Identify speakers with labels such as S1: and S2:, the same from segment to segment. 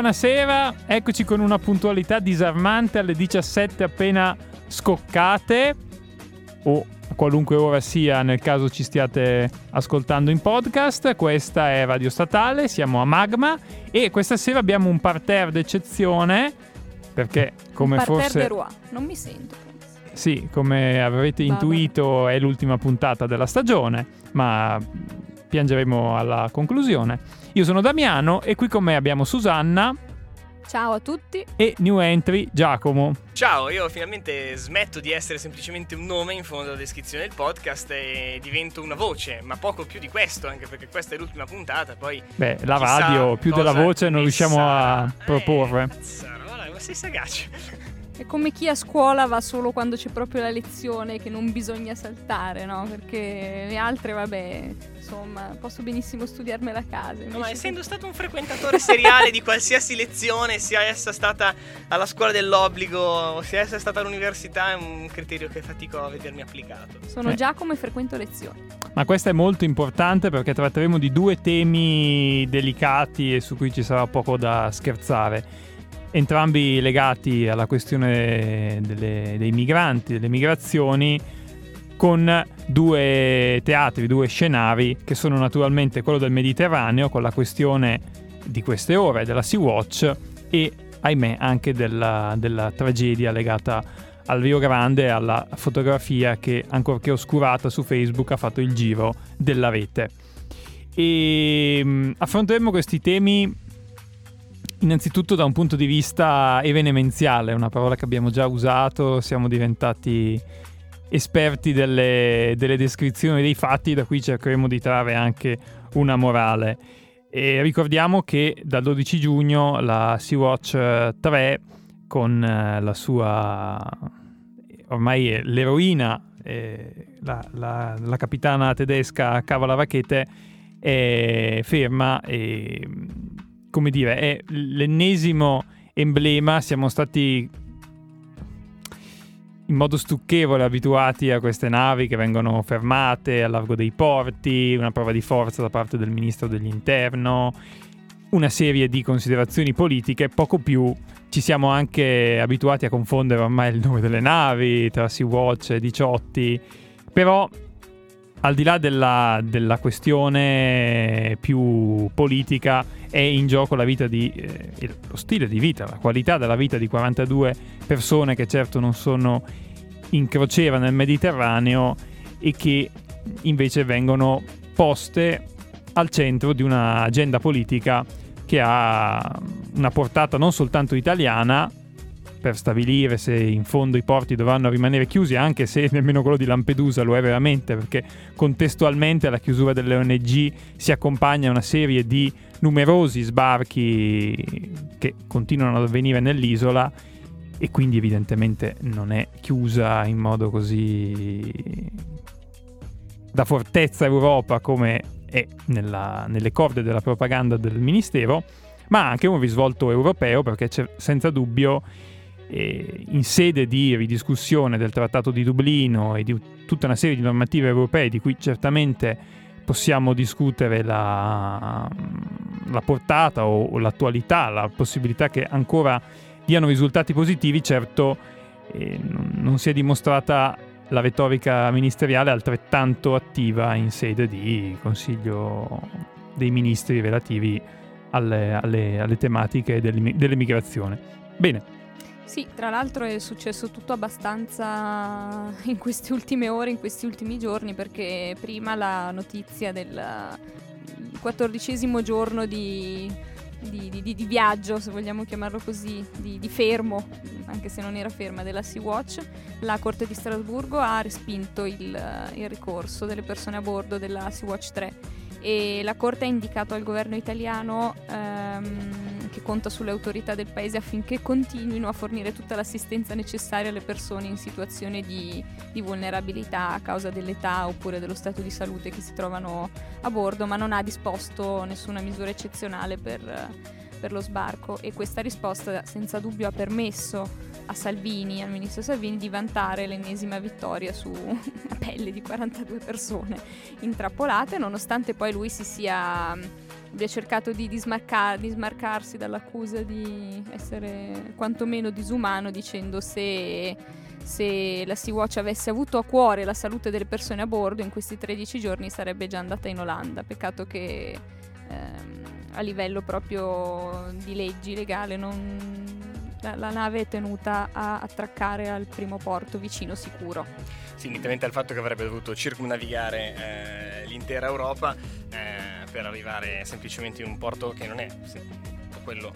S1: Buonasera, eccoci con una puntualità disarmante alle 17 appena scoccate o a qualunque ora sia nel caso ci stiate ascoltando in podcast. Questa è Radio Statale, siamo a Magma e questa sera abbiamo un parterre d'eccezione perché come
S2: un
S1: forse
S2: Roi. non mi sento.
S1: Sì, come avrete Vabbè. intuito è l'ultima puntata della stagione, ma piangeremo alla conclusione. Io sono Damiano e qui con me abbiamo Susanna.
S2: Ciao a tutti.
S1: E new entry Giacomo.
S3: Ciao, io finalmente smetto di essere semplicemente un nome in fondo alla descrizione del podcast e divento una voce, ma poco più di questo, anche perché questa è l'ultima puntata, poi...
S1: Beh, la radio più della voce non riusciamo a eh, proporre.
S3: Eh, ma sei sagace.
S2: È come chi a scuola va solo quando c'è proprio la lezione che non bisogna saltare, no? Perché le altre, vabbè, insomma, posso benissimo studiarmela a casa.
S3: No, ma essendo stato un frequentatore seriale di qualsiasi lezione, sia essa stata alla scuola dell'obbligo o sia essa stata all'università, è un criterio che fatico a vedermi applicato.
S2: Sono eh. già come frequento lezioni.
S1: Ma questo è molto importante perché tratteremo di due temi delicati e su cui ci sarà poco da scherzare entrambi legati alla questione delle, dei migranti, delle migrazioni, con due teatri, due scenari che sono naturalmente quello del Mediterraneo, con la questione di queste ore della Sea-Watch e, ahimè, anche della, della tragedia legata al Rio Grande e alla fotografia che, ancorché oscurata su Facebook, ha fatto il giro della rete. E mh, affronteremo questi temi Innanzitutto da un punto di vista evenemenziale, una parola che abbiamo già usato, siamo diventati esperti delle, delle descrizioni dei fatti, da cui cercheremo di trarre anche una morale. E ricordiamo che dal 12 giugno la Sea-Watch 3 con eh, la sua ormai l'eroina, eh, la, la, la, capitana tedesca Cavala Rachete è ferma e come dire, è l'ennesimo emblema, siamo stati in modo stucchevole abituati a queste navi che vengono fermate al largo dei porti, una prova di forza da parte del ministro dell'interno, una serie di considerazioni politiche, poco più ci siamo anche abituati a confondere ormai il nome delle navi tra Sea-Watch e Diciotti, però al di là della, della questione più politica, è in gioco la vita di, eh, lo stile di vita, la qualità della vita di 42 persone che certo non sono in crociera nel Mediterraneo e che invece vengono poste al centro di un'agenda politica che ha una portata non soltanto italiana, per stabilire se in fondo i porti dovranno rimanere chiusi, anche se nemmeno quello di Lampedusa lo è veramente, perché contestualmente alla chiusura delle ONG si accompagna una serie di numerosi sbarchi che continuano ad avvenire nell'isola e quindi evidentemente non è chiusa in modo così da fortezza Europa come è nella, nelle corde della propaganda del Ministero, ma anche un risvolto europeo perché c'è senza dubbio eh, in sede di ridiscussione del Trattato di Dublino e di tutta una serie di normative europee di cui certamente possiamo discutere la, la portata o, o, l'attualità, la possibilità che ancora diano risultati positivi, certo eh, non si è dimostrata la retorica ministeriale altrettanto attiva in sede di Consiglio dei Ministri relativi alle, alle, alle tematiche dell'immigrazione. Bene,
S2: sì, tra l'altro è successo tutto abbastanza in queste ultime ore, in questi ultimi giorni, perché prima la notizia del quattordicesimo giorno di, di, di, di, viaggio, se vogliamo chiamarlo così, di, fermo, anche se non era ferma, della Sea-Watch, la Corte di Strasburgo ha respinto il, il ricorso delle persone a bordo della Sea-Watch 3 e la Corte ha indicato al governo italiano ehm, che conta sulle autorità del paese affinché continuino a fornire tutta l'assistenza necessaria alle persone in situazione di, di vulnerabilità a causa dell'età oppure dello stato di salute che si trovano a bordo, ma non ha disposto nessuna misura eccezionale per, per lo sbarco. E questa risposta senza dubbio ha permesso a Salvini, al ministro Salvini, di vantare l'ennesima vittoria su una pelle di 42 persone intrappolate, nonostante poi lui si sia abbia cercato di, dismarcar- di smarcarsi dall'accusa di essere quantomeno disumano dicendo se, se la Sea-Watch avesse avuto a cuore la salute delle persone a bordo in questi 13 giorni sarebbe già andata in Olanda. Peccato che ehm, a livello proprio di leggi legale non, la, la, nave è tenuta a attraccare al primo porto vicino sicuro.
S3: Sì, unitamente al fatto che avrebbe dovuto circumnavigare eh, l'intera Europa eh, per arrivare semplicemente in un porto che non è quello,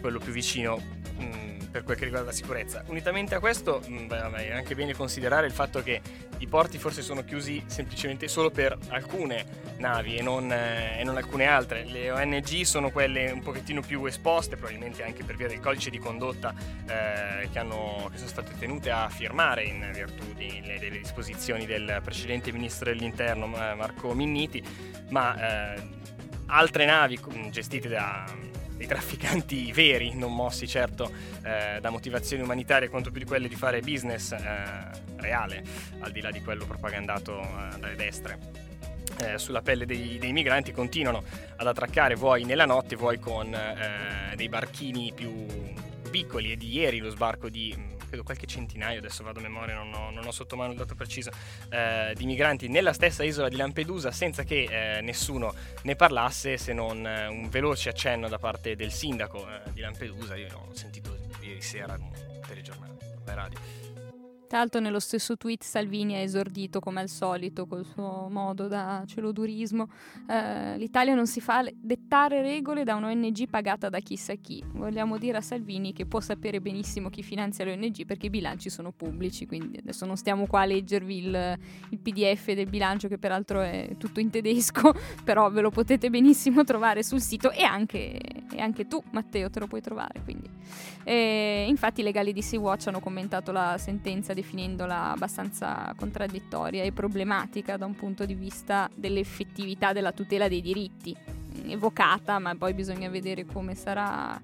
S3: quello più vicino mh, mm, per quel che riguarda la sicurezza. Unitamente a questo mh, mm, beh, è anche bene considerare il fatto che i porti forse sono chiusi semplicemente solo per alcune navi e non, eh, e non, alcune altre. Le ONG sono quelle un pochettino più esposte, probabilmente anche per via del codice di condotta eh, che, hanno, che, sono state tenute a firmare in virtù di, le, delle disposizioni del precedente ministro dell'interno Marco Minniti, ma eh, altre navi gestite da dei trafficanti veri, non mossi certo eh, da motivazioni umanitarie quanto più di quelle di fare business eh, reale, al di là di quello propagandato eh, dalle destre. Eh, sulla pelle dei, dei, migranti continuano ad attraccare vuoi nella notte vuoi con eh, dei barchini più piccoli e di ieri lo sbarco di credo qualche centinaio, adesso vado a memoria, non ho, non ho sotto mano il dato preciso, eh, di migranti nella stessa isola di Lampedusa senza che eh, nessuno ne parlasse se non eh, un veloce accenno da parte del sindaco eh, di Lampedusa. Io ho sentito ieri sera telegiornale, per radio
S2: tra l'altro nello stesso tweet Salvini ha esordito come al solito col suo modo da celodurismo. Eh, L'Italia non si fa dettare regole da un'ONG pagata da chissà chi. Vogliamo dire a Salvini che può sapere benissimo chi finanzia le ONG perché i bilanci sono pubblici, quindi adesso non stiamo qua a leggervi il, il PDF del bilancio che peraltro è tutto in tedesco, però ve lo potete benissimo trovare sul sito e anche, e anche tu Matteo te lo puoi trovare. Quindi. E, infatti i legali di Sea-Watch hanno commentato la sentenza definendola abbastanza contraddittoria e problematica da un punto di vista dell'effettività della tutela dei diritti, evocata, ma poi bisogna vedere come sarà,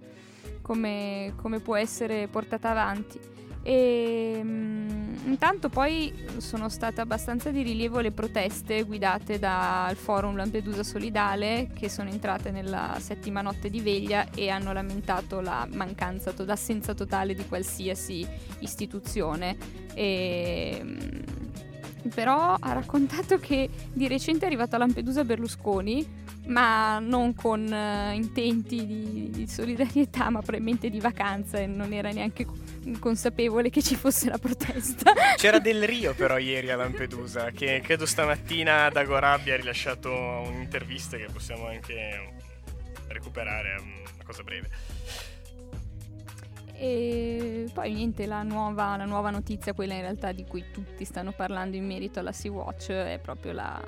S2: come, come può essere portata avanti. E um, intanto poi sono state abbastanza di rilievo le proteste guidate dal forum Lampedusa Solidale che sono entrate nella settima notte di veglia e hanno lamentato la mancanza, l'assenza totale di qualsiasi istituzione. E, um, però ha raccontato che di recente è arrivato a Lampedusa Berlusconi ma non con uh, intenti di, di, solidarietà, ma probabilmente di vacanza e non era neanche consapevole che ci fosse la protesta.
S3: C'era Del Rio però ieri a Lampedusa, che credo stamattina da Agora abbia rilasciato un'intervista che possiamo anche recuperare, una cosa breve.
S2: E poi niente, la nuova, la nuova notizia, quella in realtà di cui tutti stanno parlando in merito alla Sea-Watch, è proprio la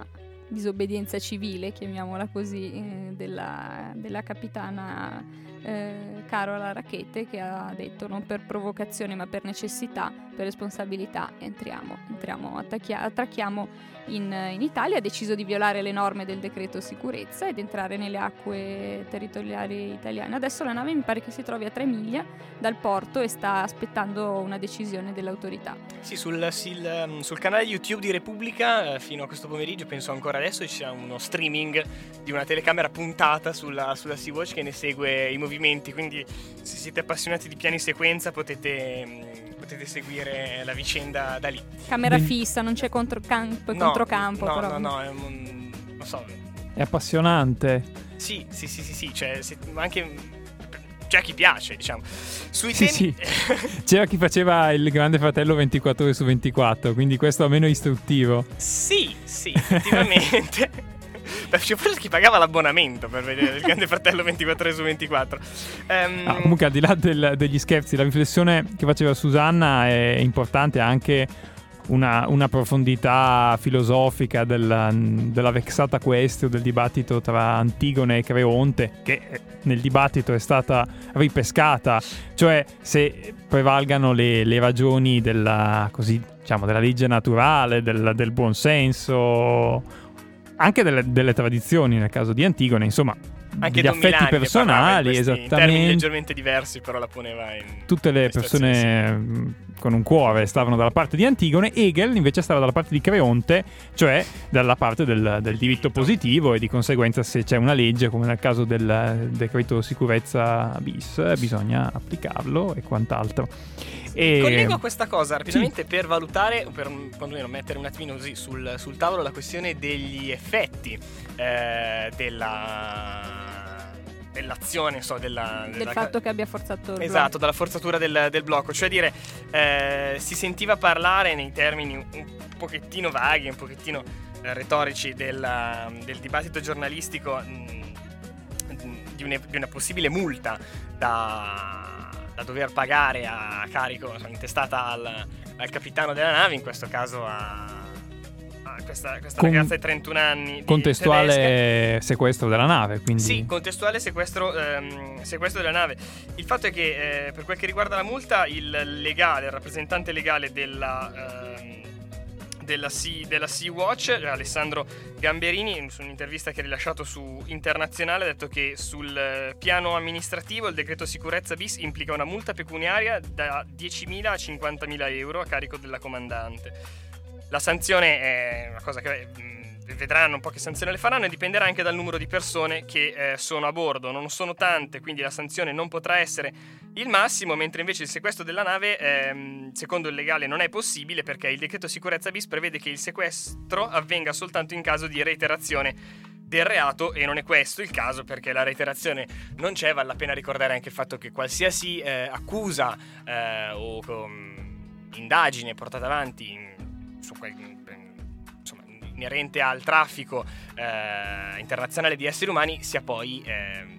S2: disobbedienza civile, chiamiamola così, eh, della, della, capitana eh, Carola Racchete che ha detto non per provocazione ma per necessità, per responsabilità entriamo, entriamo attacchia- attracchiamo in, in, Italia, ha deciso di violare le norme del decreto sicurezza ed entrare nelle acque territoriali italiane. Adesso la nave mi pare che si trovi a tre miglia dal porto e sta aspettando una decisione dell'autorità.
S3: Sì, sul, sul, sul canale YouTube di Repubblica eh, fino a questo pomeriggio, penso ancora adesso, ci sia uno streaming di una telecamera puntata sulla, sulla Sea-Watch che ne segue i movimenti, quindi se siete appassionati di piani sequenza potete mm, potete seguire la vicenda da lì.
S2: Camera fissa, non c'è controcampo, no, controcampo.
S3: No,
S2: però.
S3: no, no, è un, non so.
S1: È appassionante.
S3: Sì, sì, sì, sì, sì cioè, se, anche c'è chi piace, diciamo. Sui
S1: sì,
S3: temi...
S1: sì. C'era chi faceva il Grande Fratello 24 ore su 24, quindi questo almeno è istruttivo.
S3: Sì, sì, effettivamente. C'è forse chi pagava l'abbonamento per vedere il Grande Fratello 24 su 24.
S1: Um... Ah, comunque, al di là del, degli scherzi, la riflessione che faceva Susanna è importante anche. Una, una, profondità filosofica della, della vexata questione del dibattito tra Antigone e Creonte, che nel dibattito è stata ripescata, cioè se prevalgano le, le ragioni della, così, diciamo, della legge naturale, del, del buonsenso anche delle, delle, tradizioni nel caso di Antigone, insomma,
S3: Anche Don
S1: affetti
S3: Milani
S1: personali,
S3: questi- In termini
S1: esattamente.
S3: leggermente diversi, però la poneva in...
S1: Tutte le persone mh, con un cuore stavano dalla parte di Antigone, Hegel invece stava dalla parte di Creonte, cioè dalla parte del, del diritto positivo e di conseguenza se c'è una legge, come nel caso del decreto sicurezza bis, bisogna applicarlo e quant'altro. E...
S3: Collego questa cosa rapidamente per valutare, o per quantomeno mettere un attimino così sul, sul tavolo la questione degli effetti eh, della, dell'azione, so, della,
S2: Del
S3: della-
S2: fatto che abbia forzato il
S3: Esatto, dalla forzatura del, del blocco, cioè dire, eh, si sentiva parlare nei termini un, pochettino vaghi, un pochettino eh, retorici del, del dibattito giornalistico mh, di, une- di una possibile multa da, da dover pagare a carico, insomma, intestata al, al capitano della nave, in questo caso a, a questa, questa
S1: Con-
S3: ragazza di 31 anni. di- tedesca.
S1: Contestuale sequestro della nave, quindi...
S3: Sì, contestuale sequestro, ehm, sequestro della nave. Il fatto è che eh, per quel che riguarda la multa, il legale, il rappresentante legale della, ehm, della, sea, della Sea-Watch, Alessandro Gamberini, su un'intervista che ha rilasciato su Internazionale, ha detto che sul eh, piano amministrativo il decreto sicurezza bis implica una multa pecuniaria da 10.000 a 50.000 euro a carico della comandante. La sanzione è una cosa che mh, vedranno un po' che sanzione le faranno e dipenderà anche dal numero di persone che eh, sono a bordo. Non sono tante, quindi la sanzione non potrà essere il massimo, mentre invece il sequestro della nave, ehm, secondo il legale, non è possibile perché il decreto sicurezza bis prevede che il sequestro avvenga soltanto in caso di reiterazione del reato e non è questo il caso perché la reiterazione non c'è, vale la pena ricordare anche il fatto che qualsiasi eh, accusa eh, o com- indagine portata avanti in- su quel- insomma, inerente al traffico eh, internazionale di esseri umani sia poi ehm,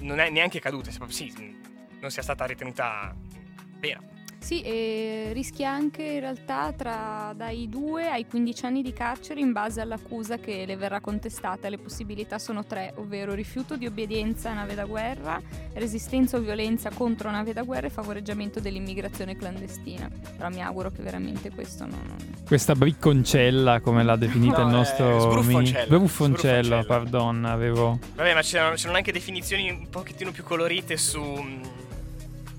S3: non è neanche caduta, sì, non sia stata ritenuta vera.
S2: Sì, e rischia anche in realtà tra dai 2 ai 15 anni di carcere in base all'accusa che le verrà contestata. Le possibilità sono tre, ovvero rifiuto di obbedienza a nave da guerra, resistenza o violenza contro nave da guerra e favoreggiamento dell'immigrazione clandestina. Però mi auguro che veramente questo non...
S1: Questa bricconcella, come l'ha definita
S3: No,
S1: il
S3: eh,
S1: nostro...
S3: sbruffoncello.
S1: Bruffoncello,
S3: Sbruffoncello.
S1: pardon, avevo...
S3: Vabbè, ma c'erano, c'erano anche definizioni un pochettino più colorite su,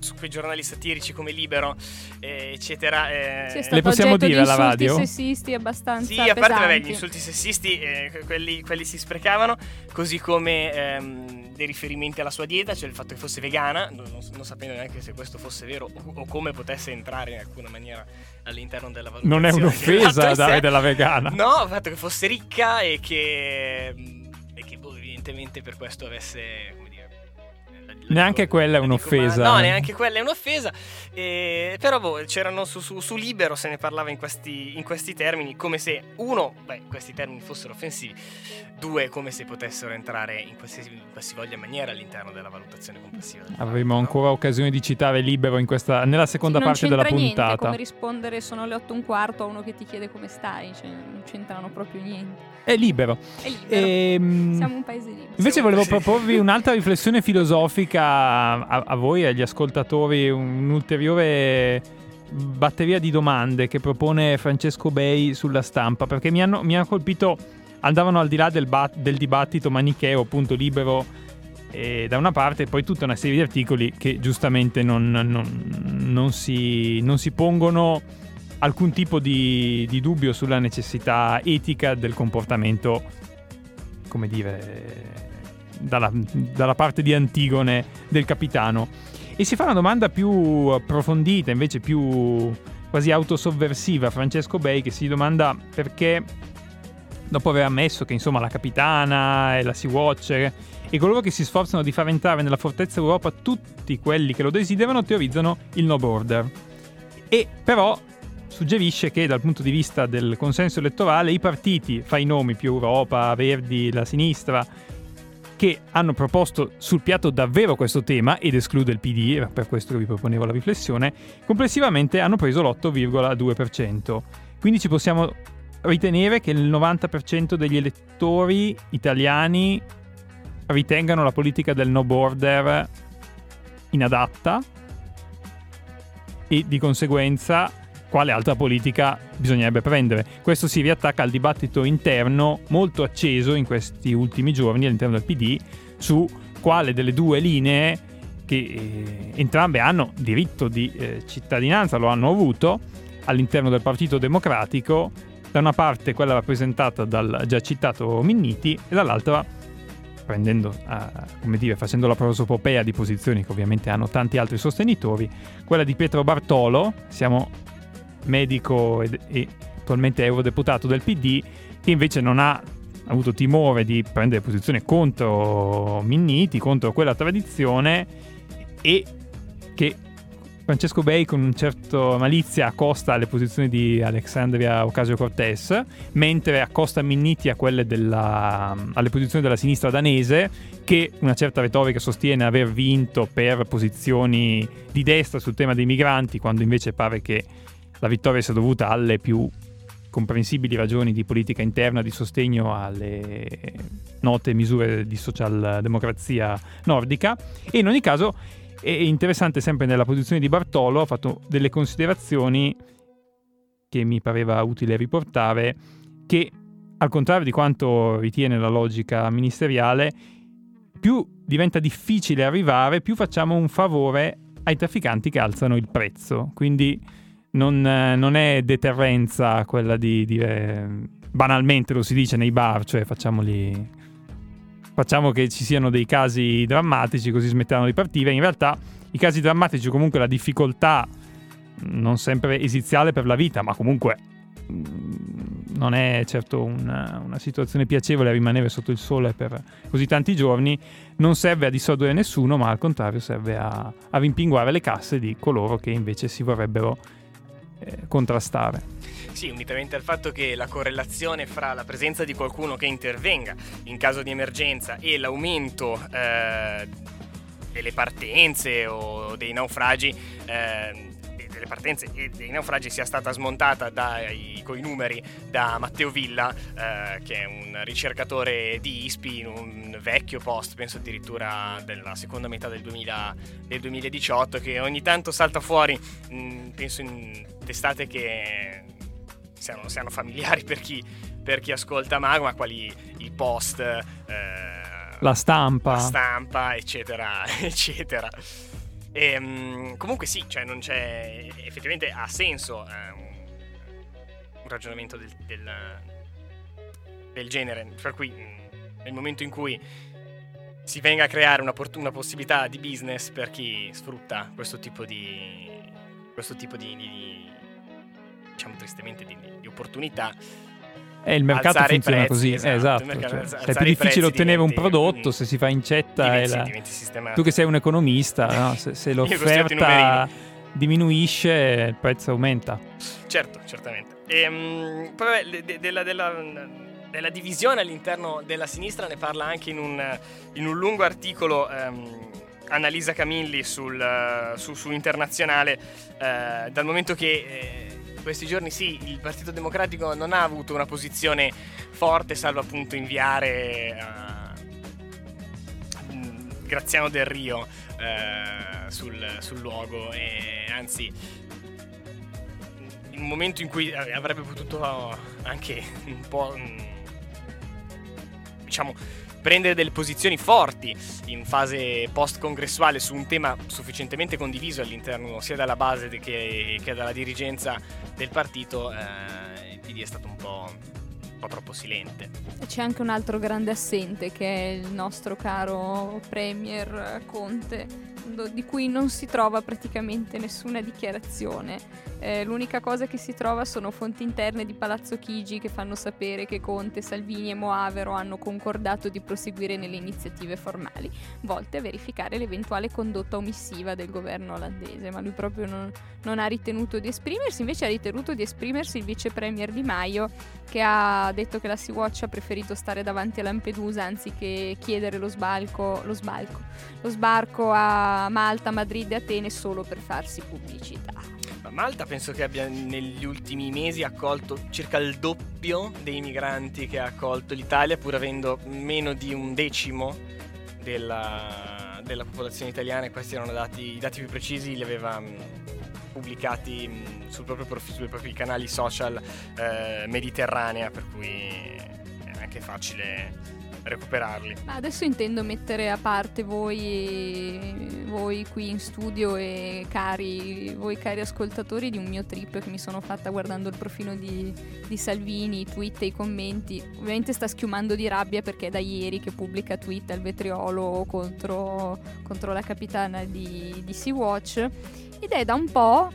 S3: su quei giornali satirici come Libero, eh, eccetera. eh.
S1: Le possiamo dire
S2: di
S1: alla
S2: insulti
S1: radio?
S2: sessisti abbastanza
S3: Sì, a parte vabbè, gli insulti sessisti, eh, quelli, quelli si sprecavano, così come ehm, dei riferimenti alla sua dieta, cioè il fatto che fosse vegana, non, non- non sapendo neanche se questo fosse vero o, o come potesse entrare in alcuna maniera all'interno della valutazione.
S1: Non è un'offesa dare della vegana.
S3: No, il fatto che fosse ricca e che, e che boh, evidentemente per questo avesse... Come dire,
S1: Neanche quella è un'offesa.
S3: No, neanche quella è un'offesa. Eh, però boh, c'erano su, su- su Libero, se ne parlava in questi, in questi termini, come se uno, beh, questi termini fossero offensivi, due, come se potessero entrare in qualsiasi, maniera all'interno della valutazione complessiva. del
S1: Avremo
S3: no?
S1: ancora occasione di citare Libero in questa, nella seconda
S2: Sì, non
S1: parte della
S2: c'entra niente
S1: puntata.
S2: come rispondere sono le 8 e un quarto a uno che ti chiede come stai, cioè, non c'entrano proprio niente.
S1: È libero.
S2: È libero.
S1: Ehm,
S2: Siamo un paese libero.
S1: Invece volevo proporvi un'altra riflessione filosofica a, a voi e agli ascoltatori, un'ulteriore batteria di domande che propone Francesco Bei sulla stampa, perché mi hanno, mi ha colpito, andavano al di là del, ba- del dibattito manicheo, appunto libero eh, da una parte, e poi tutta una serie di articoli che giustamente non, non- non si, non si pongono alcun tipo di, di dubbio sulla necessità etica del comportamento, come dire, dalla, dalla parte di Antigone del capitano. E si fa una domanda più approfondita, invece più quasi autosovversiva, Francesco Bei, che si domanda perché, dopo aver ammesso che insomma la capitana e la Sea-Watcher e coloro che si sforzano di far entrare nella fortezza Europa tutti quelli che lo desiderano teorizzano il no border. E però suggerisce che dal punto di vista del consenso elettorale i partiti, fa i nomi più Europa, Verdi, la sinistra, che hanno proposto sul piatto davvero questo tema ed esclude il PD, era per questo che vi proponevo la riflessione, complessivamente hanno preso l'8,2%. Quindi ci possiamo ritenere che il 90% degli elettori italiani ritengano la politica del no border inadatta e di conseguenza quale altra politica bisognerebbe prendere. Questo si riattacca al dibattito interno molto acceso in questi ultimi giorni all'interno del PD su quale delle due linee che eh, entrambe hanno diritto di eh, cittadinanza, lo hanno avuto all'interno del Partito Democratico, da una parte quella rappresentata dal già citato Minniti e dall'altra prendendo, come dire, facendo la prosopopea di posizioni che ovviamente hanno tanti altri sostenitori, quella di Pietro Bartolo, siamo medico ed, e attualmente eurodeputato del PD, che invece non ha avuto timore di prendere posizione contro Minniti, contro quella tradizione e che Francesco Bay con un certo malizia accosta alle posizioni di Alexandria Ocasio-Cortez, mentre accosta Minniti a quelle della, alle posizioni della sinistra danese, che una certa retorica sostiene aver vinto per posizioni di destra sul tema dei migranti, quando invece pare che la vittoria sia dovuta alle più comprensibili ragioni di politica interna di sostegno alle note misure di socialdemocrazia nordica. E in ogni caso è interessante sempre nella posizione di Bartolo, ha fatto delle considerazioni che mi pareva utile riportare, che al contrario di quanto ritiene la logica ministeriale, più diventa difficile arrivare, più facciamo un favore ai trafficanti che alzano il prezzo. Quindi non, non è deterrenza quella di dire banalmente lo si dice nei bar, cioè facciamoli facciamo che ci siano dei casi drammatici così smetteranno di partire. In realtà i casi drammatici comunque la difficoltà non sempre esiziale per la vita, ma comunque mm, non è certo una, una, situazione piacevole rimanere sotto il sole per così tanti giorni, non serve a disordere nessuno, ma al contrario serve a, a rimpinguare le casse di coloro che invece si vorrebbero eh, contrastare.
S3: Sì, unitamente al fatto che la correlazione fra la presenza di qualcuno che intervenga in caso di emergenza e l'aumento eh, delle partenze o dei naufragi eh, delle partenze e dei naufragi sia stata smontata dai, coi numeri da Matteo Villa, eh, che è un ricercatore di ISPI in un vecchio post, penso addirittura della seconda metà del, 2000, del 2018, che ogni tanto salta fuori, mh, mm, penso in testate che siano, siano familiari per chi, per chi, ascolta Magma, quali il post, eh,
S1: la stampa,
S3: la stampa, eccetera, eccetera. E, um, comunque sì, cioè non c'è, effettivamente ha senso eh, un, ragionamento del, del, del, genere, per cui mm, nel momento in cui si venga a creare una, una possibilità di business per chi sfrutta questo tipo di, questo tipo di, di diciamo tristemente, di, di opportunità.
S1: Eh, il mercato funziona prezzi, così, esatto, esatto. Mercato, cioè, è più difficile ottenere un prodotto se si fa incetta. Diventi, la... Tu che sei un economista, no? se, se l'offerta diminuisce, il prezzo aumenta.
S3: Certo, certamente. E, um, poi vabbè, de, della, della, della, divisione all'interno della sinistra ne parla anche in un, in un lungo articolo. Um, Annalisa Camilli sul, su, su Internazionale, eh, dal momento che eh, questi giorni sì, il Partito Democratico non ha avuto una posizione forte, salvo appunto inviare uh, Graziano Del Rio uh, sul, sul, luogo. E anzi in un momento in cui avrebbe potuto anche un po' diciamo prendere delle posizioni forti in fase post-congressuale su un tema sufficientemente condiviso all'interno sia dalla base che, che dalla dirigenza del partito, eh, il PD è stato un po', un po' troppo silente.
S2: C'è anche un altro grande assente che è il nostro caro Premier Conte di cui non si trova praticamente nessuna dichiarazione. Eh, l'unica cosa che si trova sono fonti interne di Palazzo Chigi che fanno sapere che Conte, Salvini e Moavero hanno concordato di proseguire nelle iniziative formali, volte a verificare l'eventuale condotta omissiva del governo olandese, ma lui proprio non, non ha ritenuto di esprimersi, invece ha ritenuto di esprimersi il vice premier Di Maio che ha detto che la Sea-Watch ha preferito stare davanti a Lampedusa anziché chiedere lo sbalco, lo sbalco, lo sbarco a Malta, Madrid e Atene solo per farsi pubblicità.
S3: Ma Malta penso che abbia negli ultimi mesi accolto circa il doppio dei migranti che ha accolto l'Italia, pur avendo meno di un decimo della, della popolazione italiana e questi erano dati, i dati più precisi li aveva mh, pubblicati mh, sul proprio profilo, sui propri canali social eh, mediterranea, per cui è anche facile recuperarli.
S2: Ma adesso intendo mettere a parte voi, voi qui in studio e cari, voi cari ascoltatori di un mio trip che mi sono fatta guardando il profilo di, di Salvini, i tweet e i commenti. Ovviamente sta schiumando di rabbia perché è da ieri che pubblica tweet al vetriolo contro, contro la capitana di, di Sea-Watch ed è da un po'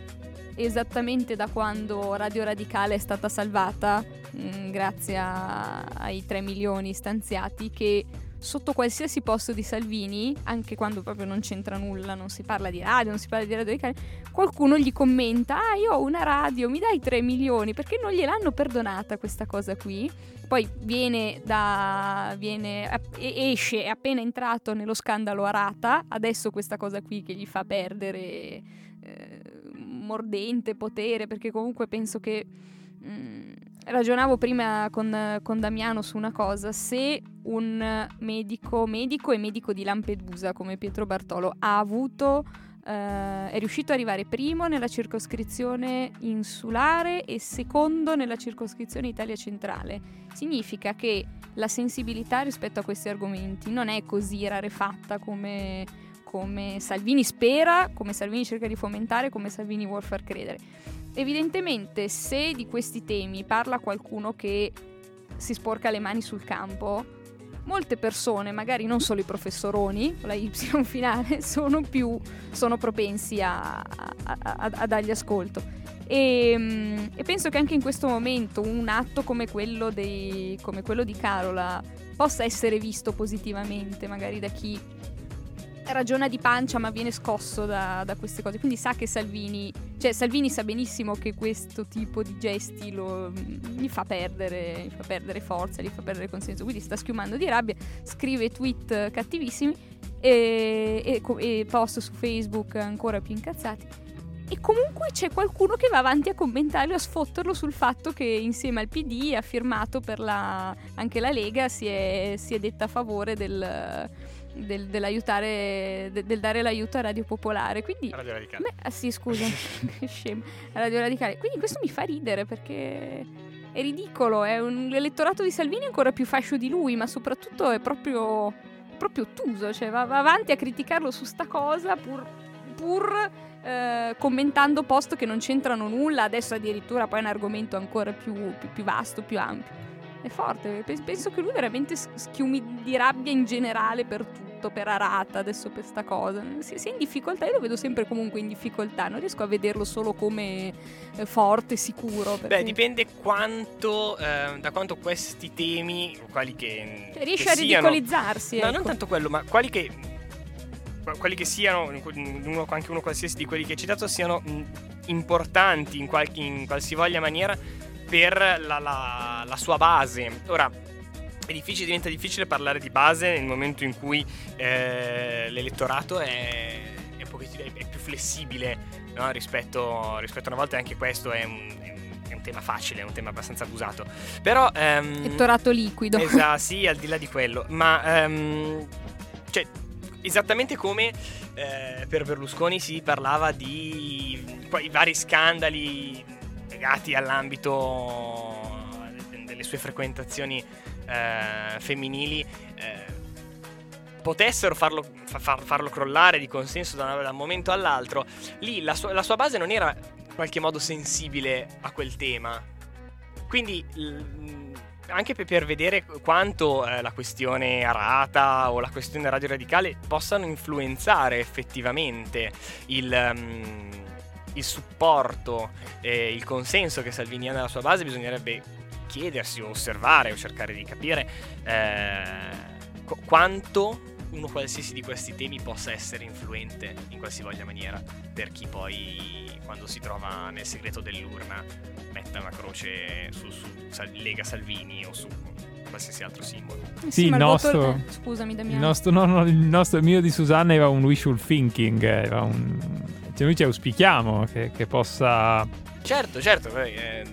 S2: esattamente da quando Radio Radicale è stata salvata, mh, mm, grazie a, ai 3 milioni stanziati, che sotto qualsiasi posto di Salvini, anche quando proprio non c'entra nulla, non si parla di radio, non si parla di Radio Radicale, qualcuno gli commenta, ah io ho una radio, mi dai 3 milioni, perché non gliel'hanno perdonata questa cosa qui. Poi viene da. Viene, esce, è appena entrato nello scandalo Arata, adesso questa cosa qui che gli fa perdere. Eh, mordente potere, perché comunque penso che... Mm, ragionavo prima con, con, Damiano su una cosa, se un medico, medico e medico di Lampedusa come Pietro Bartolo ha avuto, eh, è riuscito ad arrivare primo nella circoscrizione insulare e secondo nella circoscrizione Italia centrale, significa che la sensibilità rispetto a questi argomenti non è così rarefatta come come Salvini spera, come Salvini cerca di fomentare, come Salvini vuole far credere. Evidentemente se di questi temi parla qualcuno che si sporca le mani sul campo, molte persone, magari non solo i professoroni, la Y finale, sono più sono propensi a, a, a, a dargli ascolto. E, e, penso che anche in questo momento un atto come quello, dei, come quello di Carola possa essere visto positivamente, magari da chi ragiona di pancia ma viene scosso da, da, queste cose. Quindi sa che Salvini, cioè Salvini sa benissimo che questo tipo di gesti lo, gli, fa perdere, gli fa perdere forza, gli fa perdere consenso. Quindi sta schiumando di rabbia, scrive tweet cattivissimi e, e, e post su Facebook ancora più incazzati. E comunque c'è qualcuno che va avanti a commentarlo, a sfotterlo sul fatto che insieme al PD ha firmato per la, anche la Lega, si è, si è detta a favore del, del, dell'aiutare, de, del dare l'aiuto a Radio Popolare. Quindi,
S3: Radio Radicale. Beh,
S2: ah sì, scusa, che scemo. Radio Radicale. Quindi questo mi fa ridere perché è ridicolo, è un elettorato di Salvini ancora più fascio di lui, ma soprattutto è proprio, proprio ottuso, cioè va, va, avanti a criticarlo su sta cosa pur, pur eh, commentando post che non c'entrano nulla, adesso addirittura poi è un argomento ancora più, più, più vasto, più ampio è forte. Penso che lui veramente schiumi di rabbia in generale per tutto, per Arata, adesso per sta cosa. Se, è in difficoltà, io lo vedo sempre comunque in difficoltà, non riesco a vederlo solo come eh, forte, sicuro.
S3: Perché... Beh, dipende quanto, eh, da quanto questi temi, quali che...
S2: Cioè, riesce che a ridicolizzarsi.
S3: Siano,
S2: ecco.
S3: No, non tanto quello, ma quali che quelli che siano, uno, anche uno qualsiasi di quelli che hai citato, siano importanti in, qualche, in qualsivoglia maniera per la, la, la sua base. Ora, è difficile, diventa difficile parlare di base nel momento in cui eh, l'elettorato è, è, è, più flessibile no? rispetto, rispetto, a una volta, anche questo è un, è un, tema facile, è un tema abbastanza abusato. Però.
S2: Ehm, elettorato liquido.
S3: Esatto, sì, al di là di quello. Ma. Ehm, cioè, esattamente come eh, per Berlusconi si parlava di poi, vari scandali legati all'ambito delle sue frequentazioni eh, femminili eh, potessero farlo, far, farlo, crollare di consenso da, da, un momento all'altro, lì la sua, la sua, base non era in qualche modo sensibile a quel tema. Quindi anche per vedere quanto eh, la questione arata o la questione radio radicale possano influenzare effettivamente il... Um, il supporto e il consenso che Salvini ha nella sua base, bisognerebbe chiedersi o osservare o cercare di capire eh, qu- quanto uno qualsiasi di questi temi possa essere influente in qualsivoglia maniera per chi poi quando si trova nel segreto dell'urna metta una croce su, su Sal- Lega Salvini o su qualsiasi altro simbolo.
S1: Sì, sì il nostro, voto...
S2: scusami Damiano.
S1: Il nostro, no, no, il nostro, il mio di Susanna era un wishful thinking, era un cioè, noi ci auspichiamo che, che possa...
S3: Certo, certo. Eh,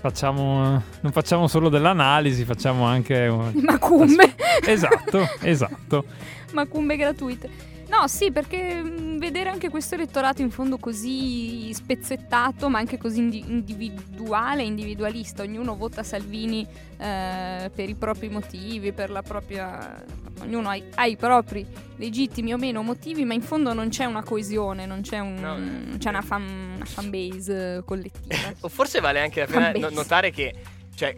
S1: facciamo, non facciamo solo dell'analisi, facciamo anche...
S2: Macumbe.
S1: esatto, esatto.
S2: Macumbe gratuite. No, sì, perché mh, vedere anche questo elettorato in fondo così spezzettato, ma anche così indi- individuale, individualista, ognuno vota Salvini eh, per i propri motivi, per la propria... ognuno ha, i- ha i propri legittimi o meno motivi, ma in fondo non c'è una coesione, non c'è, un,
S3: No.
S2: non c'è una, fan, una fanbase eh, collettiva.
S3: O forse vale anche la pena notare che, cioè,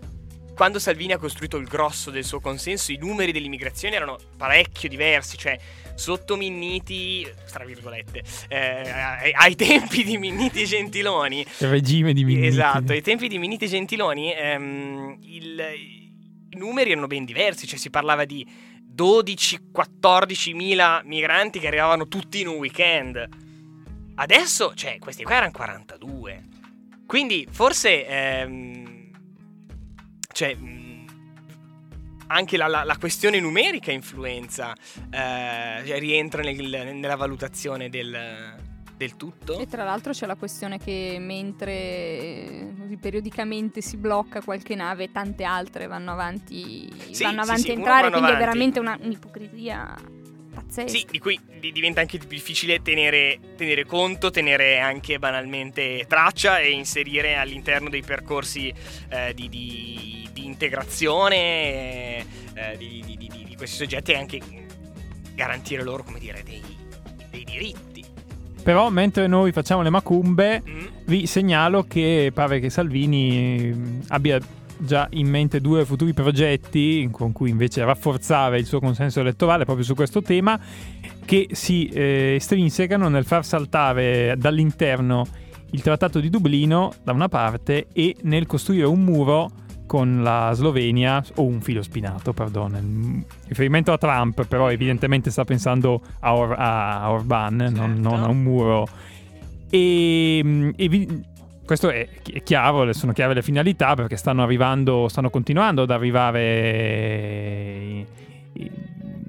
S3: quando Salvini ha costruito il grosso del suo consenso, i numeri dell'immigrazione erano parecchio diversi, cioè sotto Minniti, tra virgolette, eh, ai, ai tempi di Minniti e Gentiloni,
S1: Il regime di Minniti.
S3: esatto, ai tempi di Minniti e Gentiloni, ehm, il- i numeri erano ben diversi, cioè si parlava di 12-14 mila migranti che arrivavano tutti in un weekend. Adesso, cioè, questi qua erano 42. Quindi forse, ehm, cioè, mh, anche la, la- la questione numerica influenza, eh, cioè, rientra nel- nella valutazione del, del tutto.
S2: E tra l'altro c'è la questione che mentre eh, periodicamente si blocca qualche nave, tante altre vanno avanti,
S3: Sì,
S2: vanno
S3: sì,
S2: avanti
S3: sì,
S2: a entrare,
S3: vanno
S2: quindi
S3: avanti.
S2: è veramente una, un'ipocrisia pazzesca.
S3: Sì, di cui di- diventa anche più difficile tenere, tenere conto, tenere anche banalmente traccia e inserire all'interno dei percorsi eh, di, di- di integrazione eh, eh, di, di- di- di questi soggetti e anche garantire loro, come dire, dei, dei diritti.
S1: Però mentre noi facciamo le macumbe,
S3: Mm?
S1: vi segnalo che pare che Salvini mh, abbia già in mente due futuri progetti con cui invece rafforzare il suo consenso elettorale proprio su questo tema che si eh, estrinsecano nel far saltare dall'interno il trattato di Dublino da una parte e nel costruire un muro con la Slovenia o un filo spinato, perdono, riferimento a Trump, però evidentemente sta pensando a, Or- a Orban, non,
S3: Certo.
S1: non a un muro. E, mm, e vi- questo è, chi- è chiaro, sono chiare le finalità perché stanno arrivando, stanno continuando ad arrivare i,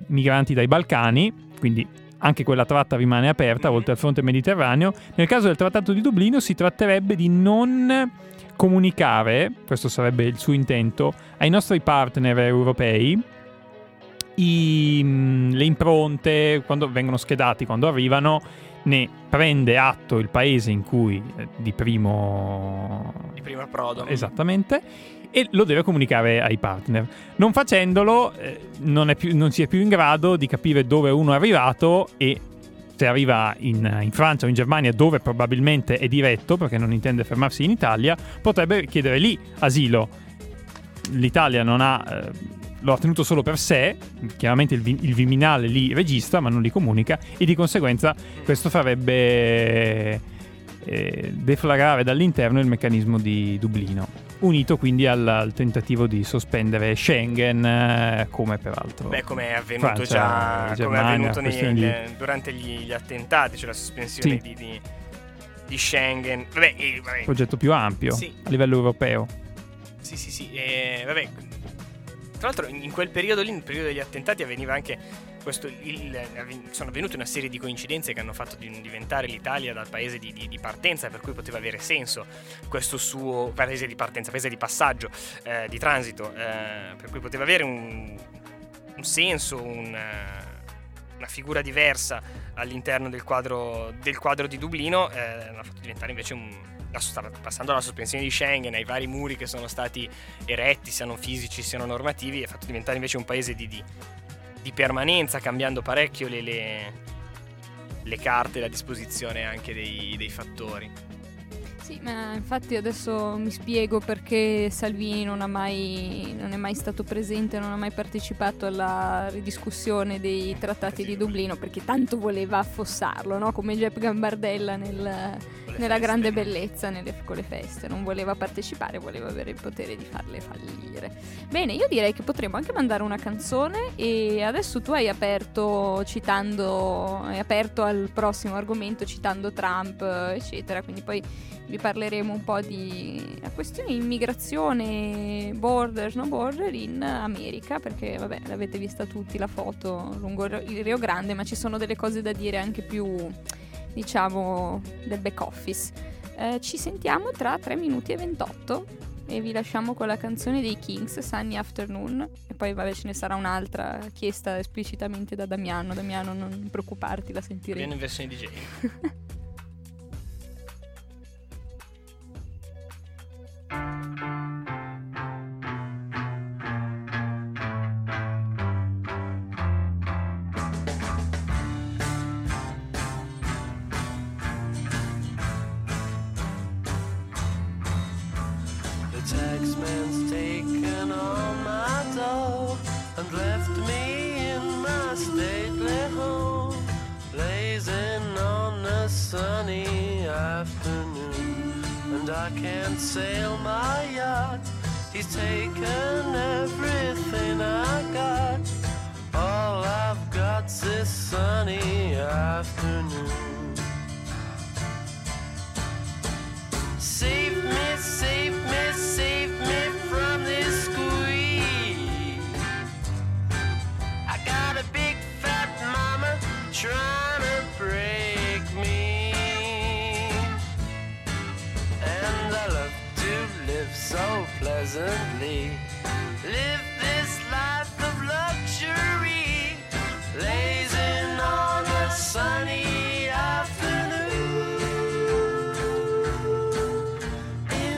S1: migranti dai Balcani, quindi anche quella tratta rimane aperta
S3: Mhm.
S1: oltre al fronte mediterraneo. Nel caso del trattato di Dublino si tratterebbe di non comunicare, questo sarebbe il suo intento, ai nostri partner europei i- le impronte quando vengono schedati, quando arrivano, ne prende atto il paese in cui eh, di primo
S3: Di primo approdo.
S1: esattamente e lo deve comunicare ai partner. Non facendolo eh, non, è più- non si è più in grado di capire dove uno è arrivato e se arriva in, in Francia o in Germania dove probabilmente è diretto perché non intende fermarsi in Italia, potrebbe chiedere lì asilo. L'Italia non ha... eh, lo ha tenuto solo per sé, chiaramente il, vi- il Viminale li registra ma non li comunica e di conseguenza questo farebbe eh, deflagrare dall'interno il meccanismo di Dublino, unito quindi al, al tentativo di sospendere Schengen, eh, come peraltro.
S3: Beh, come è avvenuto
S1: Francia,
S3: già come è
S1: Germania,
S3: avvenuto nei-
S1: di-
S3: durante gli, gli attentati, cioè la sospensione
S1: Sì.
S3: di, di- di Schengen. Vabbè, e- vabbè,
S1: progetto più ampio
S3: Sì.
S1: a livello europeo.
S3: Sì, sì, sì. E, vabbè. Tra l'altro, in quel periodo lì, nel periodo degli attentati, avveniva anche questo. il- sono avvenute una serie di coincidenze che hanno fatto di- diventare l'Italia dal paese di, di- di partenza, per cui poteva avere senso questo suo paese di partenza, paese di passaggio, eh, di transito, eh, per cui poteva avere un, un senso, un, eh, una figura diversa all'interno del quadro, del quadro di Dublino, eh, l'ha fatto diventare invece un. Passando alla sospensione di Schengen, ai vari muri che sono stati eretti, siano fisici, siano normativi, ha fatto diventare invece un paese di, di- di permanenza, cambiando parecchio le, le- le carte, la disposizione anche dei, dei fattori.
S2: Sì, ma infatti adesso mi spiego perché Salvini non, ha mai, non è mai stato presente, non ha mai partecipato alla ridiscussione dei trattati di Dublino, perché tanto voleva affossarlo, no? come Jeff Gambardella nel, nella grande bellezza nelle, con le feste. Non voleva partecipare, voleva avere il potere di farle fallire. Bene, io direi che potremmo anche mandare una canzone e adesso tu hai aperto citando, hai aperto al prossimo argomento citando Trump, eccetera, quindi poi vi parleremo un po' di questioni di immigrazione, border, no border in America, perché vabbè, l'avete vista tutti la foto lungo il Rio Grande, ma ci sono delle cose da dire anche più, diciamo, del back office. Eh, ci sentiamo tra 3 minuti e 28. e vi lasciamo con la canzone dei Kings, Sunny Afternoon, e poi vabbè ce ne sarà un'altra chiesta esplicitamente da Damiano. Damiano, non preoccuparti, la sentiremo.
S3: Viene in versione DJ.
S4: sail my yacht, he's taken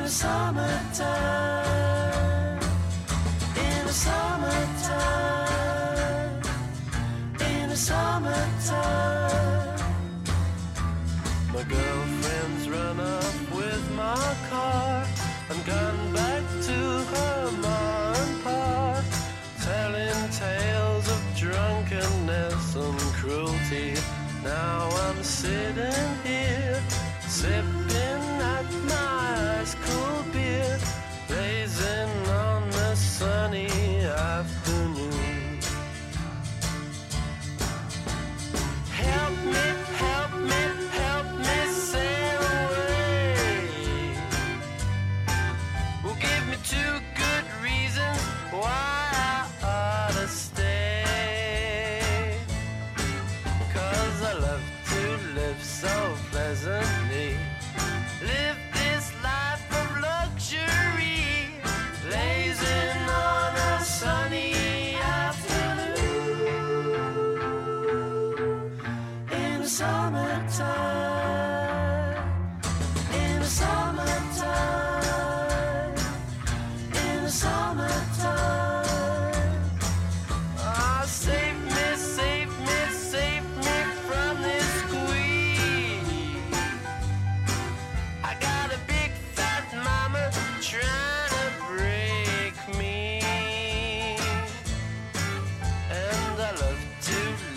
S4: the summertime, in the summertime, in the summertime. My girlfriend's run up with my car and gone back to her ma and pa, telling tales of drunkenness and cruelty. Now I'm sitting here, sipping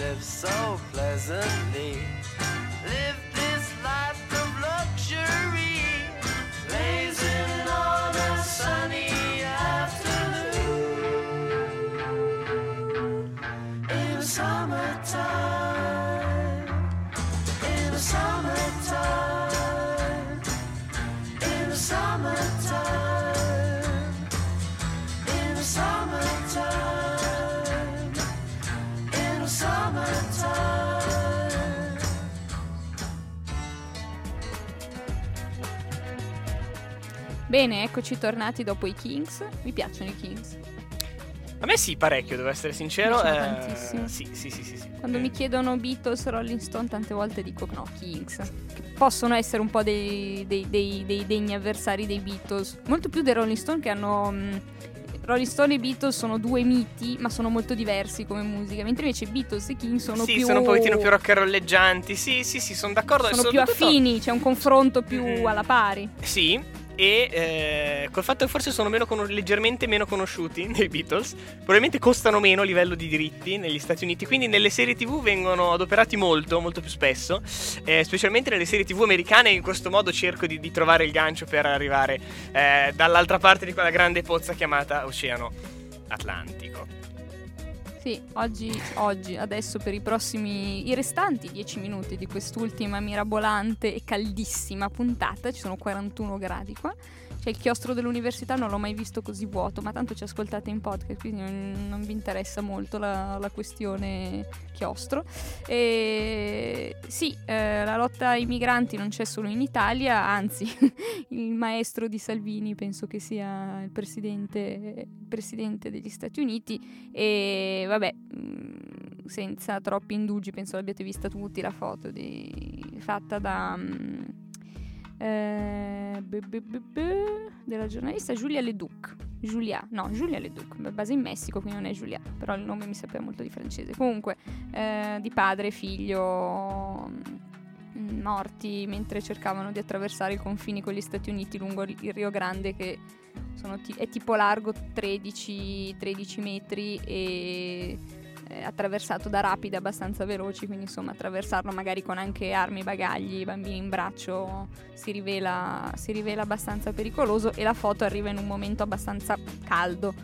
S4: live so pleasantly. Live this life
S2: Bene, eccoci tornati dopo i Kings. Mi piacciono i Kings.
S3: A me sì, parecchio, devo essere sincero.
S2: Mi
S3: eh,
S2: tantissimo.
S3: Sì, sì, sì, sì. sì.
S2: Quando
S3: Eh,
S2: mi chiedono Beatles, Rolling Stone, tante volte dico no, Kings. Che possono essere un po' dei, dei- dei- dei degni avversari dei Beatles. Molto più dei Rolling Stone che hanno... mh, Rolling Stone e Beatles sono due miti, ma sono molto diversi come musica. Mentre invece Beatles e King sono
S3: sì,
S2: più...
S3: sono un pochettino più rock and rolleggianti. Sì, sì, sì, sono d'accordo.
S2: sono più affini, c'è un confronto più
S3: Mm.
S2: alla pari.
S3: Sì, e eh, col fatto che forse sono meno cono- leggermente meno conosciuti dei Beatles, probabilmente costano meno a livello di diritti negli Stati Uniti, quindi nelle serie TV vengono adoperati molto, molto più spesso, eh, specialmente nelle serie TV americane, in questo modo cerco di, di trovare il gancio per arrivare eh, dall'altra parte di quella grande pozza chiamata Oceano Atlantico.
S2: Sì, oggi, oggi, adesso per i prossimi, i restanti 10 minuti di quest'ultima mirabolante e caldissima puntata, ci sono 41 gradi qua, Cioè il chiostro dell'università non l'ho mai visto così vuoto, ma tanto ci ascoltate in podcast, quindi non, non vi interessa molto la, la questione chiostro. E sì, eh, la lotta ai migranti non c'è solo in Italia, anzi il maestro di Salvini penso che sia il presidente, presidente degli Stati Uniti e vabbè, mh, senza troppi indugi, penso l'abbiate vista tutti la foto di, fatta da... eh, della giornalista Giulia Leduc. Giulia, no, Giulia Leduc, base in Messico, quindi non è Giulia, però il nome mi sapeva molto di francese. Comunque, eh, di padre e figlio mm, morti mentre cercavano di attraversare i confini con gli Stati Uniti lungo il Rio Grande che ti- è tipo largo 13, 13 metri e è attraversato da rapide abbastanza veloci, quindi insomma attraversarlo magari con anche armi, bagagli, bambini in braccio si rivela, si rivela abbastanza pericoloso e la foto arriva in un momento abbastanza caldo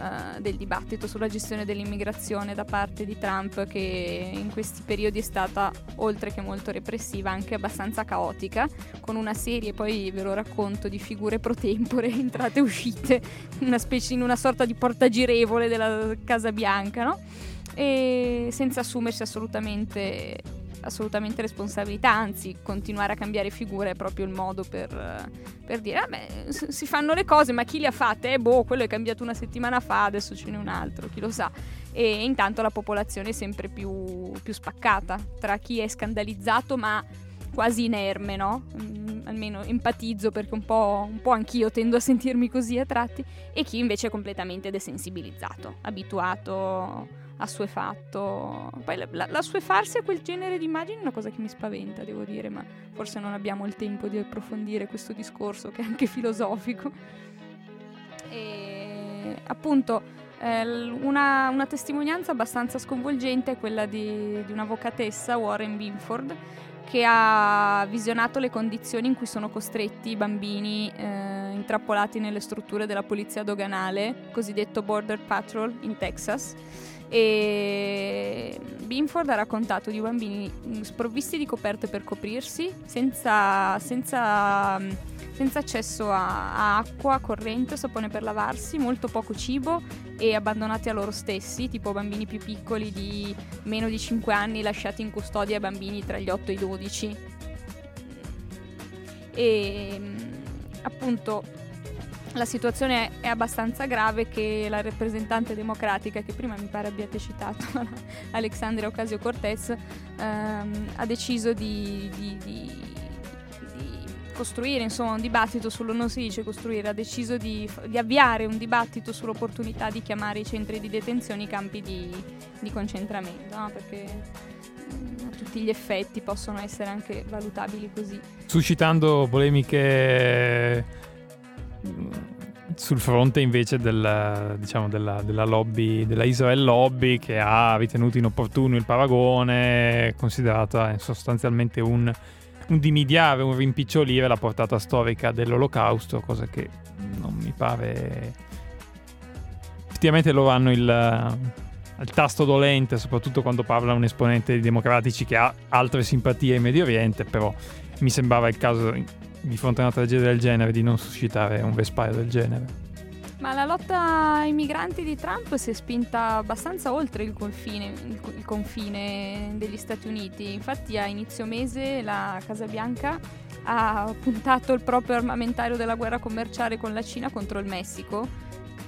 S2: eh, del dibattito sulla gestione dell'immigrazione da parte di Trump che in questi periodi è stata oltre che molto repressiva anche abbastanza caotica con una serie poi ve lo racconto di figure pro tempore entrate e uscite una specie in una sorta di portagirevole della Casa Bianca no? E senza assumersi assolutamente, assolutamente responsabilità, anzi continuare a cambiare figura è proprio il modo per, per dire, vabbè, s- si fanno le cose, ma chi le ha fatte? Eh, boh, quello è cambiato una settimana fa, adesso ce n'è un altro, chi lo sa. E intanto la popolazione è sempre più, più spaccata tra chi è scandalizzato ma quasi inerme, no? Mm, almeno empatizzo perché un po', un po' anch'io tendo a sentirmi così a tratti, e chi invece è completamente desensibilizzato, abituato assuefatto. Poi la, la, l'assuefarsi a quel genere di immagini è una cosa che mi spaventa, devo dire, ma forse non abbiamo il tempo di approfondire questo discorso che è anche filosofico. E appunto eh, una, una testimonianza abbastanza sconvolgente è quella di, di un'avvocatessa, Warren Binford, che ha visionato le condizioni in cui sono costretti i bambini eh, intrappolati nelle strutture della polizia doganale, cosiddetto Border Patrol in Texas. E Binford ha raccontato di bambini mm, sprovvisti di coperte per coprirsi, senza, senza, mm, senza accesso a, a acqua, corrente, sapone per lavarsi, molto poco cibo e abbandonati a loro stessi, tipo bambini più piccoli di meno di 5 anni lasciati in custodia ai bambini tra gli 8 e i 12. E mm, appunto la situazione è abbastanza grave che la rappresentante democratica, che prima mi pare abbiate citato, Alexandria Ocasio-Cortez, ehm, ha deciso di, di- di- di costruire insomma, un dibattito sullo, non si dice costruire, ha deciso di, avviare un dibattito sull'opportunità di chiamare i centri di detenzione i campi di, concentramento, no? perché mm, a tutti gli effetti possono essere anche valutabili così.
S1: suscitando polemiche sul fronte invece del, diciamo, della, della lobby, della Israel Lobby che ha ritenuto inopportuno il paragone, considerata sostanzialmente un, un dimidiare, un rimpicciolire la portata storica dell'olocausto, cosa che non mi pare... Effettivamente loro hanno il, il tasto dolente, soprattutto quando parla un esponente dei democratici che ha altre simpatie in Medio Oriente, però mi sembrava il caso di fronte a una tragedia del genere di non suscitare un vespaio del genere.
S2: Ma la lotta ai migranti di Trump si è spinta abbastanza oltre il confine, il, confine degli Stati Uniti. Infatti a inizio mese la Casa Bianca ha puntato il proprio armamentario della guerra commerciale con la Cina contro il Messico,